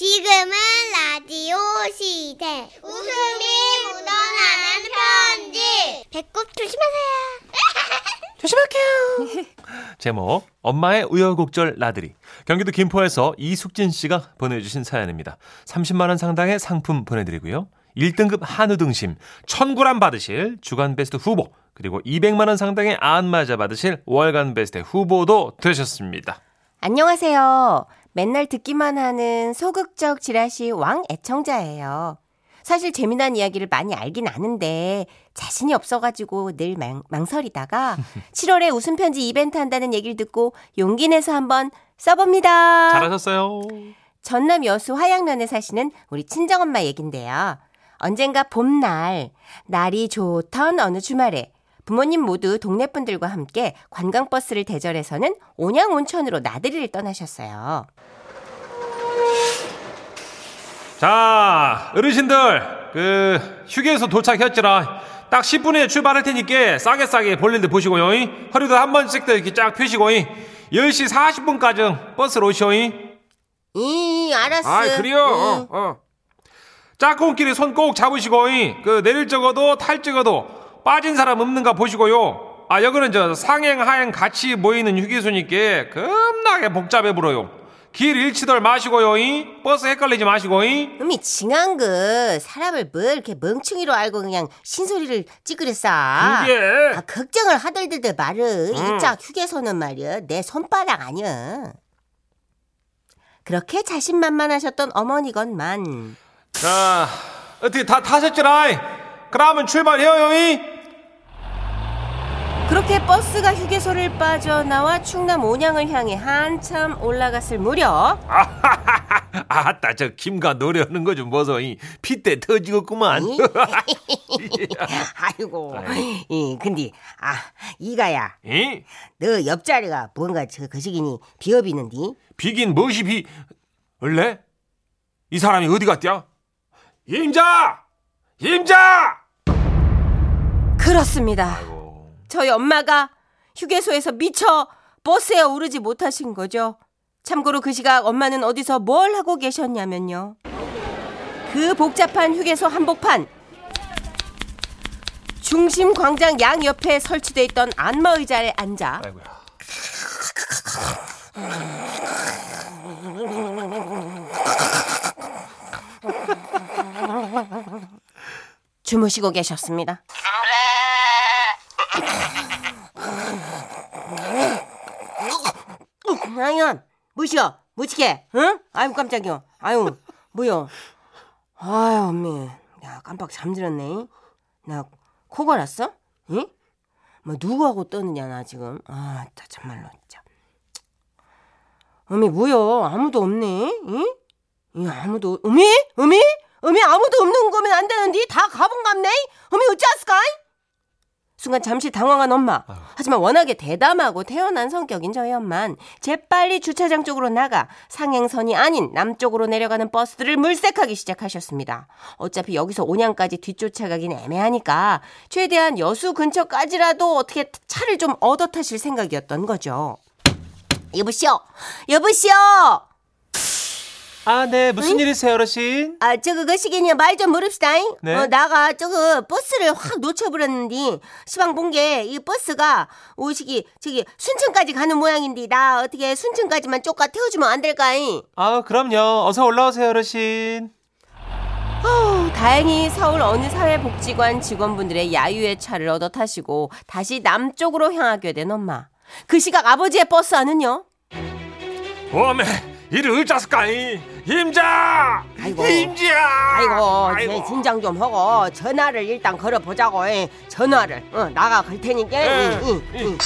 지금은 라디오 시대. 웃음이 묻어나는 편지. 배꼽 조심하세요. 조심할게요. 제목 엄마의 우여곡절 나들이 경기도 김포에서 이숙진 씨가 보내주신 사연입니다. 30만 원 상당의 상품 보내드리고요. 1등급 한우 등심 1000g 받으실 주간 베스트 후보 그리고 200만 원 상당의 안마자 받으실 월간 베스트 후보도 되셨습니다. 안녕하세요. 맨날 듣기만 하는 소극적 지라시 왕 애청자예요. 사실 재미난 이야기를 많이 알긴 아는데 자신이 없어가지고 늘 망, 망설이다가 7월에 웃음 편지 이벤트 한다는 얘기를 듣고 용기 내서 한번 써봅니다. 잘하셨어요. 전남 여수 화양면에 사시는 우리 친정엄마 얘긴데요. 언젠가 봄날 날이 좋던 어느 주말에 부모님 모두 동네 분들과 함께 관광버스를 대절해서는 온양 온천으로 나들이를 떠나셨어요. 자, 어르신들, 그, 휴게소 도착했지라. 딱 10분 후에 출발할 테니까 싸게 싸게 볼일들 보시고요. 이. 허리도 한 번씩 더 이렇게 쫙 펴시고, 이. 10시 40분까지 버스로 오시오. 이. 이 알았어. 아, 그래요. 어, 어. 짝꿍끼리 손 꼭 잡으시고, 이. 그, 내릴 적어도 탈 적어도 빠진 사람 없는가 보시고요. 아, 여기는 저 상행, 하행 같이 모이는 휴게소니까 겁나게 복잡해 불어요. 길 잃지들 마시고요. 이. 버스 헷갈리지 마시고, 이. 음이 징한 그 사람을 뭐 이렇게 멍충이로 알고 그냥 신소리를 찌그렸어. 그게. 아, 걱정을 하들들들 말을 음. 이짝 휴게소는 말이야 내 손바닥 아니야. 그렇게 자신만만하셨던 어머니건만 자, 어떻게 다 타셨지라? 그러면 출발해요, 이. 그렇게 버스가 휴게소를 빠져나와 충남 온양을 향해 한참 올라갔을 무렵 아따, 저 김가 노래하는 거 좀 보소, 이. 핏대 터지겠구만. 이? 아이고 이 근데 아 이가야 이? 너 옆자리가 뭔가 저 거시기니 비어비는디 비긴 무엇이 비, 원래? 이 사람이 어디 갔냐? 임자! 임자! 그렇습니다. 아이고. 저희 엄마가 휴게소에서 미처 버스에 오르지 못하신 거죠. 참고로 그 시각 엄마는 어디서 뭘 하고 계셨냐면요. 그 복잡한 휴게소 한복판. 중심 광장 양 옆에 설치돼 있던 안마 의자에 앉아 아이고야. 주무시고 계셨습니다. 아유, 뭐시여? 뭐지게? 응? 아유, 깜짝이야. 아유, 뭐여? 아유, 언니. 야, 깜빡 잠들었네. 나 코 골았어? 응? 뭐, 누구하고 떠느냐, 나 지금. 아, 나 참말로, 진짜. 어미, 뭐여? 아무도 없네? 응? 이 아무도, 어미? 어미? 어미, 아무도 없는 거면 안 되는데? 다 가본 갑네? 어미, 어찌하스까? 순간 잠시 당황한 엄마. 하지만 워낙에 대담하고 태어난 성격인 저희 엄만 재빨리 주차장 쪽으로 나가 상행선이 아닌 남쪽으로 내려가는 버스들을 물색하기 시작하셨습니다. 어차피 여기서 온양까지 뒤쫓아가긴 애매하니까 최대한 여수 근처까지라도 어떻게 차를 좀 얻어 타실 생각이었던 거죠. 여보시오, 여보시오. 아, 네. 무슨 일이세요, 어르신? 아, 저거 그 시기니 말좀 물읍시다. 네. 어, 나가 저거 버스를 확 놓쳐버렸는데 시방 본 게 이 버스가 오시기 저기 순천까지 가는 모양인데 나 어떻게 순천까지만 쪼까 태워주면 안 될까? 아, 그럼요. 어서 올라오세요, 어르신. 어우, 다행히 서울 어느 사회복지관 직원분들의 야유의 차를 얻어 타시고 다시 남쪽으로 향하게 된 엄마. 그 시각 아버지의 버스 안은요? 어메, 이를 어쩌스까이? 임자! 아이고. 임자! 아이고, 제 진정 좀 하고 전화를 일단 걸어보자고. 에. 전화를 어, 나가 걸 테니까. 예, 응, 응, 응.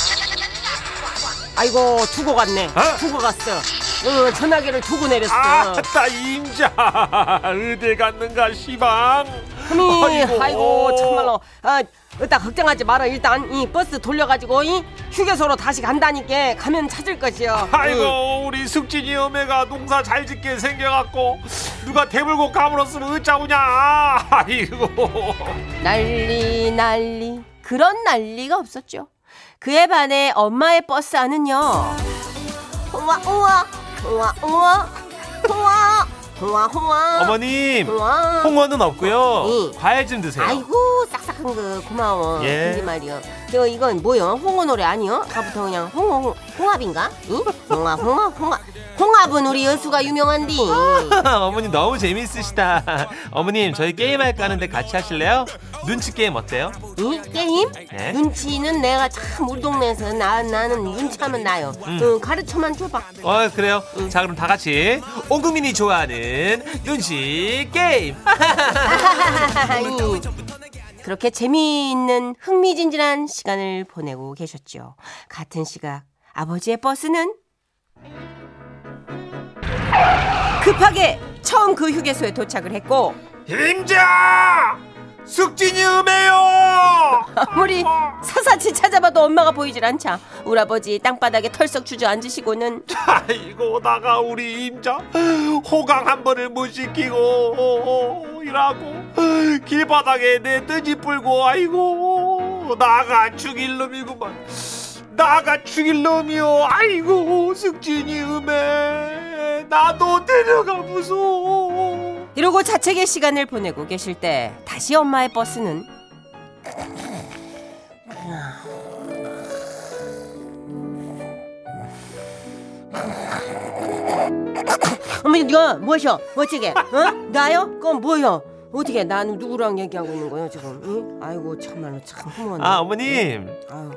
아이고 두고 갔네. 어? 두고 갔어. 어, 전화기를 두고 내렸어. 아따, 임자! 어디 갔는가, 시방? 아이고, 아이고. 아이고 참말로. 아, 일단 걱정하지 마라. 일단 이 버스 돌려가지고 이 휴게소로 다시 간다니까 가면 찾을 것이요. 아이고 우리 숙진이 어메가 농사 잘 짓게 생겨갖고 누가 대불고 가물었으면 어쩌구냐 아이고 난리 난리 그런 난리가 없었죠. 그에 반해 엄마의 버스 안은요. 우와 우와 우와 우와 홍어 홍어. 어머님 홍어. 홍어는 없고요. 응. 과일 좀 드세요. 아이고 싹싹한 거 고마워. 예. 근데 말이요. 저 이건 뭐요? 홍어 노래 아니요? 아까부터 그냥 홍어 홍, 홍합인가? 응? 홍합 홍합 홍합. 홍합은 우리 여수가 유명한디. 어머님 너무 재밌으시다. 어머님 저희 게임 할까 하는데 같이 하실래요? 눈치 게임 어때요? 응? 게임? 네. 눈치는 내가 참 우리 동네에서 나, 나는 눈치하면 나요. 음. 응, 가르쳐만 줘봐. 어 그래요. 자 그럼 다 같이 온 국민이 좋아하는 눈치 게임. 그렇게 재미있는 흥미진진한 시간을 보내고 계셨죠. 같은 시각 아버지의 버스는 급하게 처음 그 휴게소에 도착을 했고 임자 숙진이 음해요. 아무리 사사치 찾아봐도 엄마가 보이질 않자. 우리 아버지 땅바닥에 털썩 주저앉으시고는. 아이고 나가 우리 임자. 호강 한 번을 못 시키고 이라고 길바닥에 내 뜨지 불고 아이고 나가 죽일 놈이구만. 나가 죽일 놈이요. 아이고 숙진이 음해. 나도 데려가 무서워 이러고 자책의 시간을 보내고 계실 때 다시 엄마의 버스는 어머니 이거 뭐셔? 어떻게? 어? 나요? 그건 뭐요? 어떻게? 나는 누구랑 얘기하고 있는 거예요 지금? 응? 아이고 참말로 참 허무하네. 아 어머님 아유,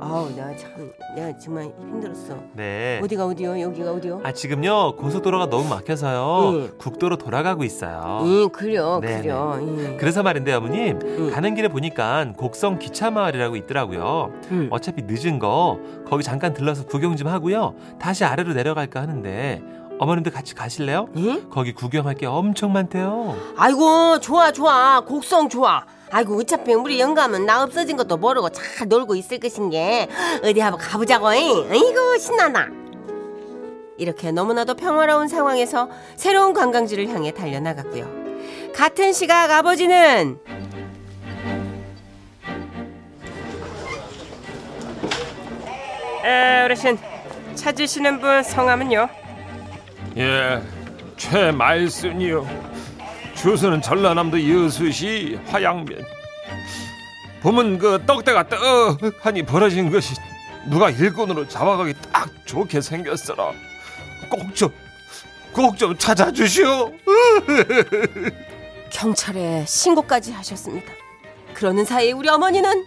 아우 내가 참 내가 정말 힘들었어. 네 어디가 어디요? 여기가 어디요? 아 지금요 고속도로가 너무 막혀서요 응. 국도로 돌아가고 있어요 응, 그래요, 네네. 그래요. 응. 그래서 말인데 어머님 응. 가는 길에 보니까 곡성 기차 마을이라고 있더라고요 응. 어차피 늦은 거 거기 잠깐 들러서 구경 좀 하고요. 다시 아래로 내려갈까 하는데 어머님도 같이 가실래요? 응? 거기 구경할 게 엄청 많대요. 아이고 좋아 좋아 곡성 좋아 아이고 어차피 우리 영감은 나 없어진 것도 모르고 잘 놀고 있을 것인 게 어디 한번 가보자고 잉? 아이고 신나나 이렇게 너무나도 평화로운 상황에서 새로운 관광지를 향해 달려나갔고요 같은 시각 아버지는 에 어르신 찾으시는 분 성함은요? 예, 최말순이요. 주소는 전라남도 여수시 화양면. 봄은 그 떡대가 떡하니 벌어진 것이 누가 일꾼으로 잡아가기 딱 좋게 생겼어라. 꼭 좀, 꼭 좀 찾아주시오. 경찰에 신고까지 하셨습니다. 그러는 사이 우리 어머니는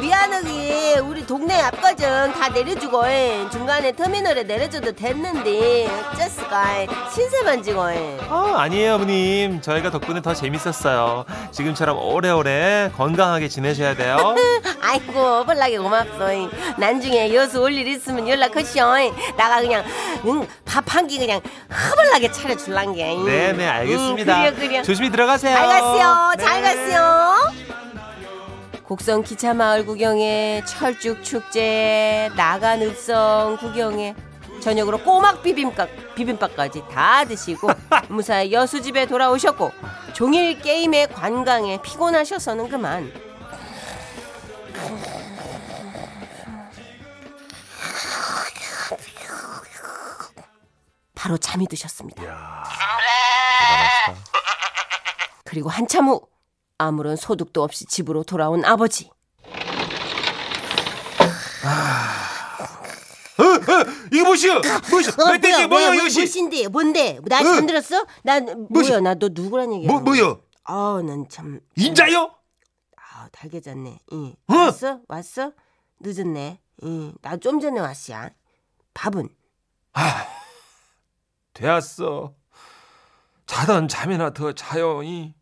미안하게 우리 동네 앞과정 다 내려주고 에. 중간에 터미널에 내려줘도 됐는데 어쩌스까 신세만 지고 에. 아, 아니에요, 어머님. 저희가 덕분에 더 재밌었어요. 지금처럼 오래오래 건강하게 지내셔야 돼요. 아이고 벌나게 고맙소 에. 나중에 여수 올 일 있으면 연락하시오 에. 나가 그냥 응, 밥 한 끼 그냥 허벌나게 차려줄란 게 네, 네, 알겠습니다. 응, 그래 그래 조심히 들어가세요. 잘 갔어요. 잘 네. 갔어요. 곡성 기차 마을 구경에 철쭉 축제 나간 읍성 구경에 저녁으로 꼬막 비빔밥 비빔밥까지 다 드시고 무사히 여수집에 돌아오셨고 종일 게임에 관광에 피곤하셔서는 그만. 바로 잠이 드셨습니다. 그리고 한참 후 아무런 소득도 없이 집으로 돌아온 아버지. 이거 뭐시여? 뭐시여? 멧돼지 뭐야, 이것이? 무엇인데? 뭔데? 나 잠들었어? 난 뭐야? 나 너 누구란 얘기야? 뭐, 뭐여? 아, 난 참. 인자요? 아, 달게 잤네. 응. 어? 왔어? 왔어? 늦었네. 응. 나 좀 전에 왔어. 밥은? 되었어. 자던 잠이나 더 자요. 이.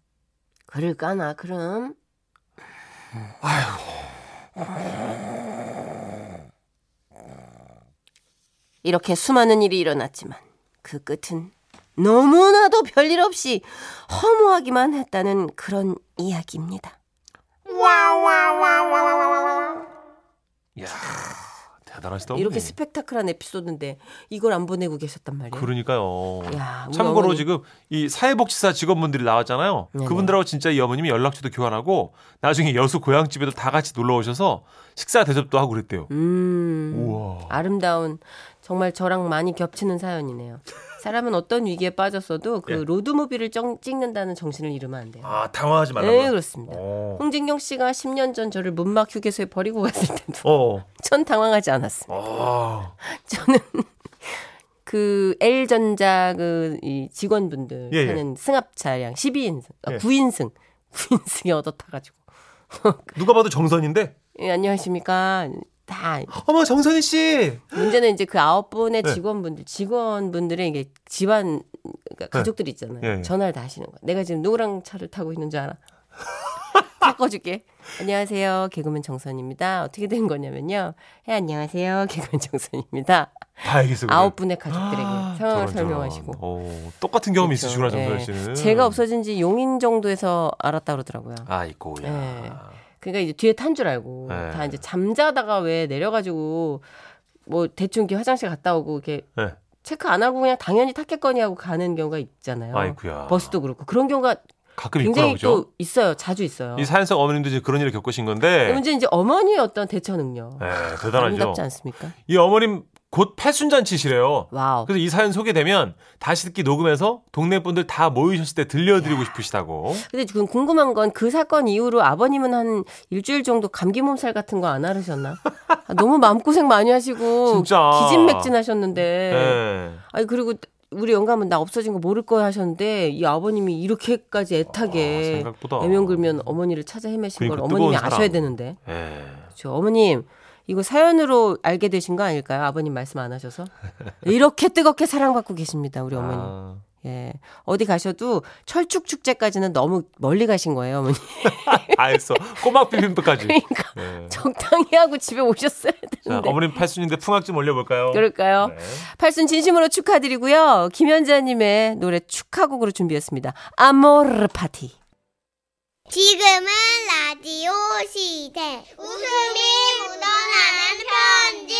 그럴까나 그럼? 이렇게 수많은 일이 일어났지만 그 끝은 너무나도 별일 없이 허무하기만 했다는 그런 이야기입니다. 대단하시다. 이렇게. 스펙타클한 에피소드인데 이걸 안 보내고 계셨단 말이에요. 그러니까요. 야, 참고로 어머니. 지금 이 사회복지사 직원분들이 나왔잖아요. 네네. 그분들하고 진짜 이 어머님이 연락처도 교환하고 나중에 여수 고향집에도 다 같이 놀러 오셔서 식사 대접도 하고 그랬대요. 음. 우와. 아름다운 정말 저랑 많이 겹치는 사연이네요. 사람은 어떤 위기에 빠졌어도 그 예. 로드무비를 정- 찍는다는 정신을 잃으면 안 돼요. 아 당황하지 말라고. 네, 그렇습니다. 어. 홍진경 씨가 10년 전 저를 문막 휴게소에 버리고 갔을 때도 어. 전 당황하지 않았습니다. 아. 저는 그 L전자 그 이 직원분들 예, 예. 하는 승합 차량 12인승, 아, 예. 9인승, 9인승에 얻어 타가지고 누가 봐도 정선인데. 예, 안녕하십니까. 다 어머 정선희 씨. 문제는 이제 그 아홉 분의 네. 직원분들, 직원분들의 이게 집안 그러니까 가족들 있잖아요. 예, 예. 전화를 다 하시는 거야. 내가 지금 누구랑 차를 타고 있는 줄 알아? 바꿔줄게. 안녕하세요. 개그맨 정선입니다. 어떻게 된 거냐면요. 예, 안녕하세요. 개그맨 정선입니다. 다 알겠어. 그래. 아홉 분의 가족들에게 상황을 저런, 저런. 설명하시고. 어, 똑같은 경험이 그렇죠. 있으시구나 정선희 예. 씨는. 제가 없어진 지 용인 정도에서 알았다 그러더라고요. 아이고야. 예. 그러니까 이제 뒤에 탄 줄 알고 네. 다 이제 잠자다가 왜 내려가지고 뭐 대충 이렇게 화장실 갔다 오고 이렇게 네. 체크 안 하고 그냥 당연히 탔겠거니 하고 가는 경우가 있잖아요. 아이고야. 버스도 그렇고 그런 경우가 가끔 굉장히 있구나? 또 있어요. 자주 있어요. 이 사연성 어머님도 이제 그런 일을 겪으신 건데. 문제 이제 어머니의 어떤 대처 능력 네, 대단하죠. 아름답지 않습니까? 이 어머님 곧 팔순잔치시래요. wow. 그래서 이 사연 소개되면 다시 듣기 녹음해서 동네 분들 다 모이셨을 때 들려드리고 싶으시다고. 근데 지금 궁금한 건 그 사건 이후로 아버님은 한 일주일 정도 감기 몸살 같은 거 안 앓으셨나? 아, 너무 마음고생 많이 하시고 진짜. 기진맥진하셨는데 네. 아니 그리고 우리 영감은 나 없어진 거 모를 거야 하셨는데 이 아버님이 이렇게까지 아, 애타게 생각보다. 애면글면 어머니를 찾아 헤매신 걸 그러니까 어머님이 뜨거운 아셔야. 되는데 예. 그렇죠. 어머님 이거 사연으로 알게 되신 거 아닐까요? 아버님 말씀 안 하셔서 이렇게 뜨겁게 사랑받고 계십니다 우리 어머님. 아, 예 어디 가셔도 철축 축제까지는 너무 멀리 가신 거예요 어머니. 다 했어. 꼬막 비빔밥까지. 그러니까 네. 적당히 하고 집에 오셨어야 자, 되는데. 어머님 팔순인데 풍악 좀 올려볼까요? 그럴까요? 네. 팔순 진심으로 축하드리고요. 김현자님의 노래 축하곡으로 준비했습니다. 아모르 파티. 지금은 라디오 시대. 웃음이 묻어나는 편지.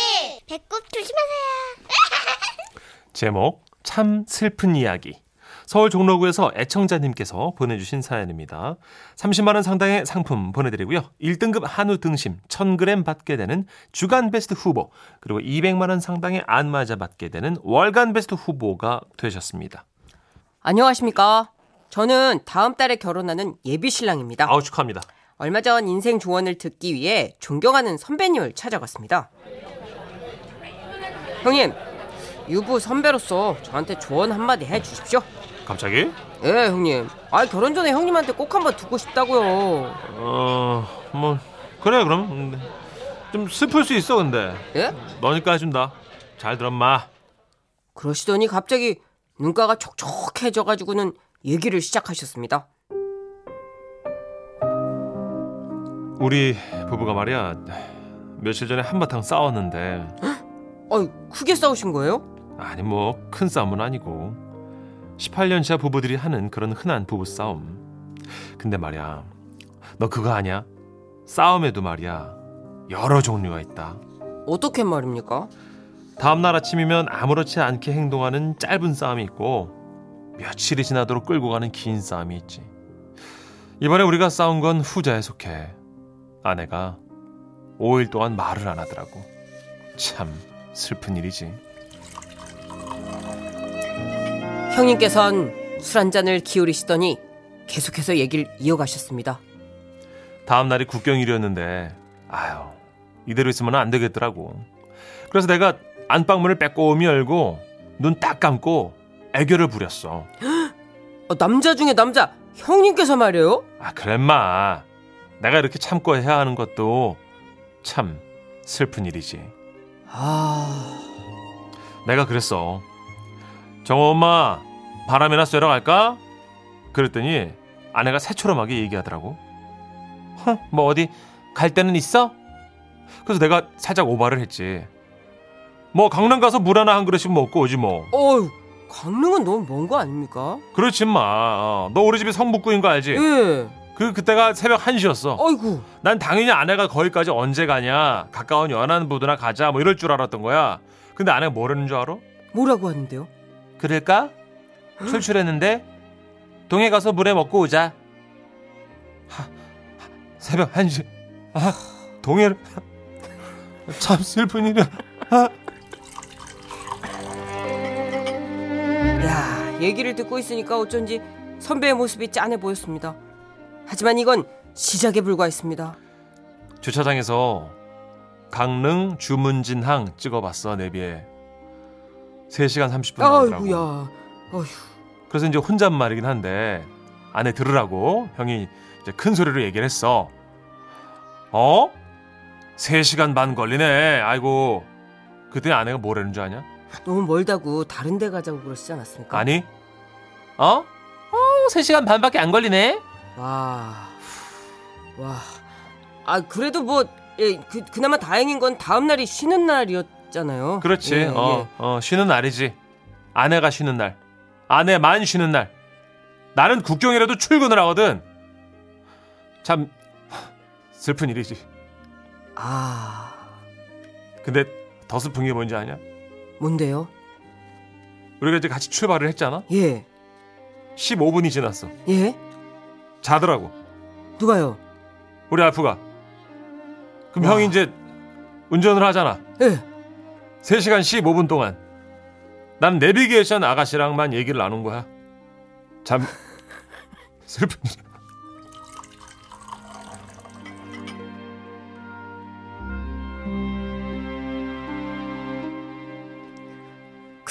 배꼽 조심하세요. 제목 참 슬픈 이야기. 서울 종로구에서 애청자님께서 보내주신 사연입니다. 30만 원 상당의 상품 보내드리고요. 1등급 한우 등심 1000g 받게 되는 주간 베스트 후보 그리고 200만 원 상당의 안마자 받게 되는 월간 베스트 후보가 되셨습니다. 안녕하십니까. 저는 다음 달에 결혼하는 예비 신랑입니다. 아우 축하합니다. 얼마 전 인생 조언을 듣기 위해 존경하는 선배님을 찾아갔습니다. 형님, 유부 선배로서 저한테 조언 한마디 해 주십시오. 갑자기? 예, 형님. 아, 결혼 전에 형님한테 꼭 한번 듣고 싶다고요. 어, 뭐 그래 그럼 음, 좀 슬플 수 있어 근데 예? 너니까 해준다. 잘 들어 마. 그러시더니 갑자기 눈가가 촉촉해져 가지고는 얘기를 시작하셨습니다. 우리 부부가 말이야 며칠 전에 한바탕 싸웠는데 어이, 크게 싸우신 거예요? 아니 뭐 큰 싸움은 아니고 18년 차 부부들이 하는 그런 흔한 부부 싸움. 근데 말이야 너 그거 아냐? 싸움에도 말이야 여러 종류가 있다. 어떻게 말입니까? 다음 날 아침이면 아무렇지 않게 행동하는 짧은 싸움이 있고 며칠이 지나도록 끌고 가는 긴 싸움이 있지. 이번에 우리가 싸운 건 후자에 속해. 아내가 5일 동안 말을 안 하더라고. 참 슬픈 일이지. 형님께선 술 한 잔을 기울이시더니 계속해서 얘기를 이어가셨습니다. 다음 날이 국경일이었는데 아유 이대로 있으면 안 되겠더라고. 그래서 내가 안방문을 빼꼼히 열고 눈 딱 감고 애교를 부렸어. 어, 남자 중에 남자. 형님께서 말이에요? 아 그래 마. 내가 이렇게 참고 해야 하는 것도 참 슬픈 일이지. 아, 내가 그랬어. 정호 엄마 바람이나 쐬러 갈까? 그랬더니 아내가 새초롬하게 얘기하더라고. 허, 뭐 어디 갈 데는 있어? 그래서 내가 살짝 오바를 했지. 뭐 강릉 가서 물 하나 한 그릇씩 먹고 오지 뭐. 어휴, 강릉은 너무 먼 거 아닙니까? 그렇지 마너 우리 집이 성북구인 거 알지? 예. 그 그때가 새벽 1시였어. 어이구. 난 당연히 아내가 거기까지 언제 가냐 가까운 연안 부두나 가자 뭐 이럴 줄 알았던 거야 근데 아내가 뭐라는 줄 알아? 뭐라고 하는데요? 그럴까? 출출했는데 동해 가서 물에 먹고 오자 하, 하, 새벽 1시 아, 동해를 참 슬픈 일이야 야, 얘기를 듣고 있으니까 어쩐지 선배의 모습이 짠해 보였습니다. 하지만 이건 시작에 불과했습니다. 주차장에서 강릉 주문진항 찍어봤어 내비에 3시간 30분 나오더라고 아이고야. 어휴. 그래서 이제 혼잣말이긴 한데 아내 들으라고 형이 이제 큰 소리로 얘기를 했어. 어? 3시간 반 걸리네. 아이고. 그때 아내가 뭐라는 줄 아냐? 너무 멀다고 다른 데 가자고 그러시지 않았습니까? 아니. 어? 어, 3시간 반밖에 안 걸리네. 와. 와. 아, 그래도 뭐 예, 그 그나마 다행인 건 다음 날이 쉬는 날이었잖아요. 그렇지. 예, 어, 예. 어, 쉬는 날이지. 아내가 쉬는 날. 아내만 쉬는 날. 나는 국경이라도 출근을 하거든. 참 슬픈 일이지. 아. 근데 더 슬픈 게 뭔지 아냐? 뭔데요? 우리가 이제 같이 출발을 했잖아. 예. 15분이 지났어. 예? 자더라고. 누가요? 우리 알프가. 그럼 와. 형이 이제 운전을 하잖아. 예. 3시간 15분 동안. 난 내비게이션 아가씨랑만 얘기를 나눈 거야. 참 슬픈 일.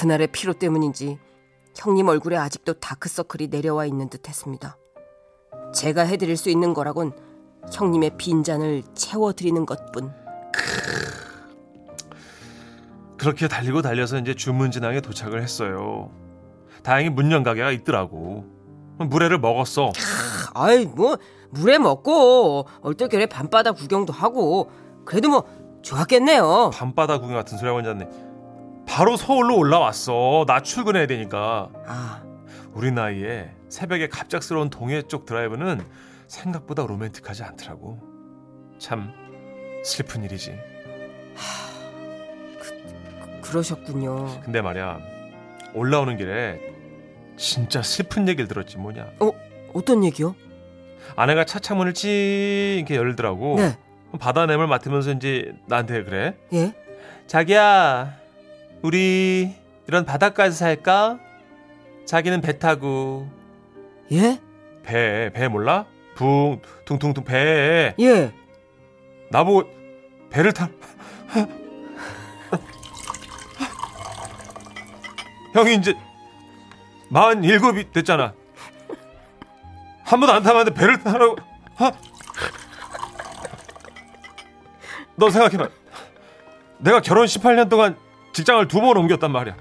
그날의 피로 때문인지 형님 얼굴에 아직도 다크서클이 내려와 있는 듯 했습니다. 제가 해드릴 수 있는 거라곤 형님의 빈잔을 채워드리는 것뿐. 그렇게 달리고 달려서 이제 주문진항에 도착을 했어요. 다행히 문연 가게가 있더라고. 물회를 먹었어. 아이 뭐 물에 먹고 얼떨결에 밤바다 구경도 하고 그래도 뭐 좋았겠네요. 밤바다 구경 같은 소리 하고 앉았네. 바로 서울로 올라왔어. 나 출근해야 되니까. 아 우리 나이에 새벽에 갑작스러운 동해 쪽 드라이브는 생각보다 로맨틱하지 않더라고. 참 슬픈 일이지. 그러셨군요. 근데 말이야 올라오는 길에 진짜 슬픈 얘기를 들었지 뭐냐. 어 어떤 얘기요? 아내가 차 창문을 찡 이렇게 열더라고. 네. 바다 냄을 맡으면서 이제 나한테 그래. 예. 자기야, 우리 이런 바닷가에서 살까? 자기는 배 타고 예? 배, 배 몰라? 붕, 퉁퉁퉁 배. 예. 나보고 배를 타. 형이 이제 마흔 일곱이 됐잖아. 한 번도 안 타봤는데 배를 타라고. 하? 너 생각해봐. 내가 결혼 18년 동안 직장을 두 번 옮겼단 말이야.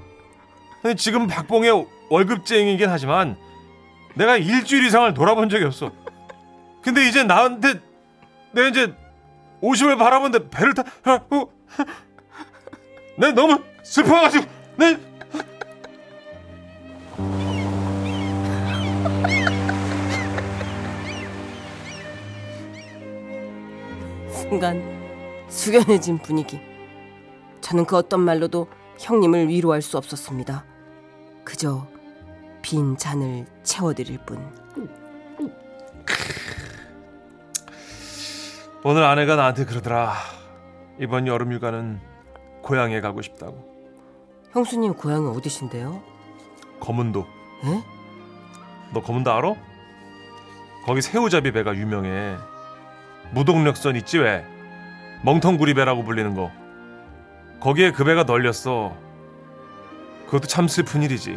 지금 박봉의 월급쟁이긴 하지만 내가 일주일 이상을 돌아본 적이 없어. 근데 이제 나한테 내가 이제 50을 바라보는데 배를 타라고. 내 너무 슬퍼가지고 내 순간 숙연해진 분위기. 저는 그 어떤 말로도 형님을 위로할 수 없었습니다. 그저 빈 잔을 채워드릴 뿐. 오늘 아내가 나한테 그러더라. 이번 여름 휴가는 고향에 가고 싶다고. 형수님 고향이 어디신데요? 검은도. 예? 너 검은도 알아? 거기 새우잡이 배가 유명해. 무동력선 있지 왜? 멍텅구리 배라고 불리는 거. 거기에 그 배가 널렸어. 그것도 참 슬픈 일이지.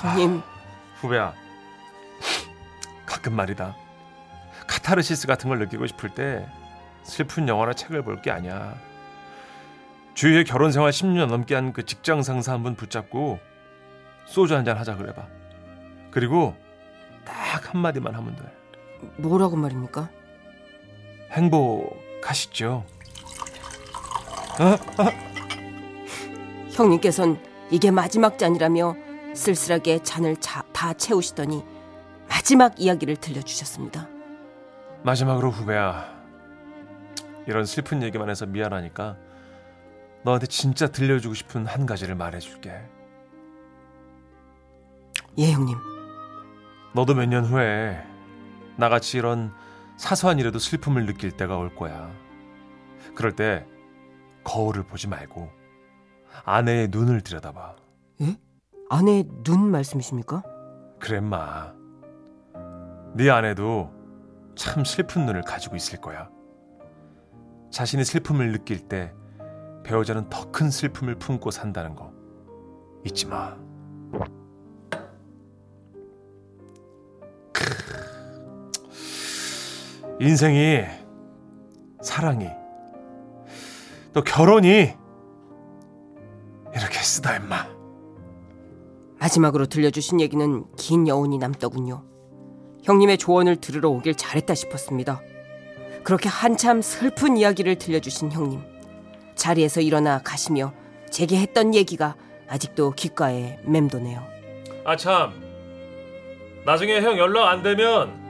형님, 후배야. 가끔 말이다. 카타르시스 같은 걸 느끼고 싶을 때 슬픈 영화나 책을 볼 게 아니야. 주위에 결혼 생활 10년 넘게 한 그 직장 상사 한 분 붙잡고 소주 한 잔 하자 그래 봐. 그리고 딱 한마디만 하면 돼. 뭐라고 말입니까? 행복하시죠? 형님께선 이게 마지막 잔이라며 쓸쓸하게 잔을 자- 다 채우시더니 마지막 이야기를 들려주셨습니다. 마지막으로 후배야. 이런 슬픈 얘기만 해서 미안하니까 너한테 진짜 들려주고 싶은 한 가지를 말해줄게. 예, 형님. 너도 몇 년 후에 나같이 이런 사소한 일에도 슬픔을 느낄 때가 올 거야. 그럴 때 거울을 보지 말고 아내의 눈을 들여다봐. 예? 아내 눈 말씀이십니까? 그래 마. 네 아내도 참 슬픈 눈을 가지고 있을 거야. 자신이 슬픔을 느낄 때 배우자는 더 큰 슬픔을 품고 산다는 거 잊지 마. 크. 인생이 사랑이 또 결혼이 이렇게 쓰다 임마. 마지막으로 들려주신 얘기는 긴 여운이 남더군요. 형님의 조언을 들으러 오길 잘했다 싶었습니다. 그렇게 한참 슬픈 이야기를 들려주신 형님. 자리에서 일어나 가시며 제게 했던 얘기가 아직도 귓가에 맴도네요. 아 참. 나중에 형 연락 안 되면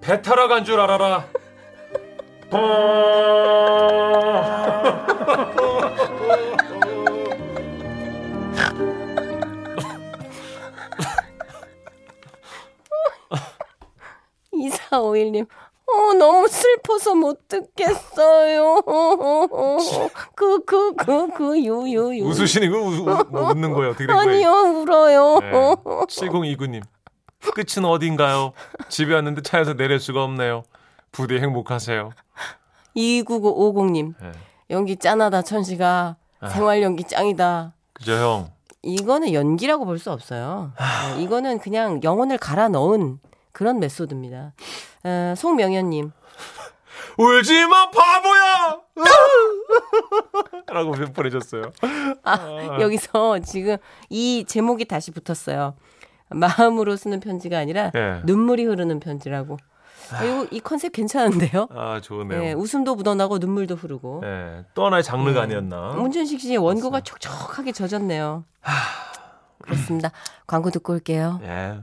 배 타러 간 줄 알아라. 이사오일님, 어, 너무 슬퍼서 못 듣겠어요. 그, 그, 그, 그, 유, 유, 유. 웃으시는 거 우, 우, 뭐 웃는 거예요? 어떻게 된 거예요? 아니요, 울어요. 네. 7029님. 끝은 어딘가요? 집에 왔는데 차에서 내릴 수가 없네요. 부디 행복하세요. 29950님, 네. 연기 짠하다, 천식아. 아. 생활 연기 짱이다. 그죠 형? 이거는 연기라고 볼 수 없어요. 네, 이거는 그냥 영혼을 갈아 넣은 그런 메소드입니다. 어, 송명현님, 울지 마 바보야! 라고 보내줬어요. 아, 여기서 지금 이 제목이 다시 붙었어요. 마음으로 쓰는 편지가 아니라 네. 눈물이 흐르는 편지라고. 아, 이거 이 컨셉 괜찮은데요? 아 좋네요. 네, 웃음도 묻어나고 눈물도 흐르고. 네, 또 하나의 장르가 아니었나? 문준식 씨의 원고가 촉촉하게 젖었네요. 그렇습니다. 광고 듣고 올게요. 예.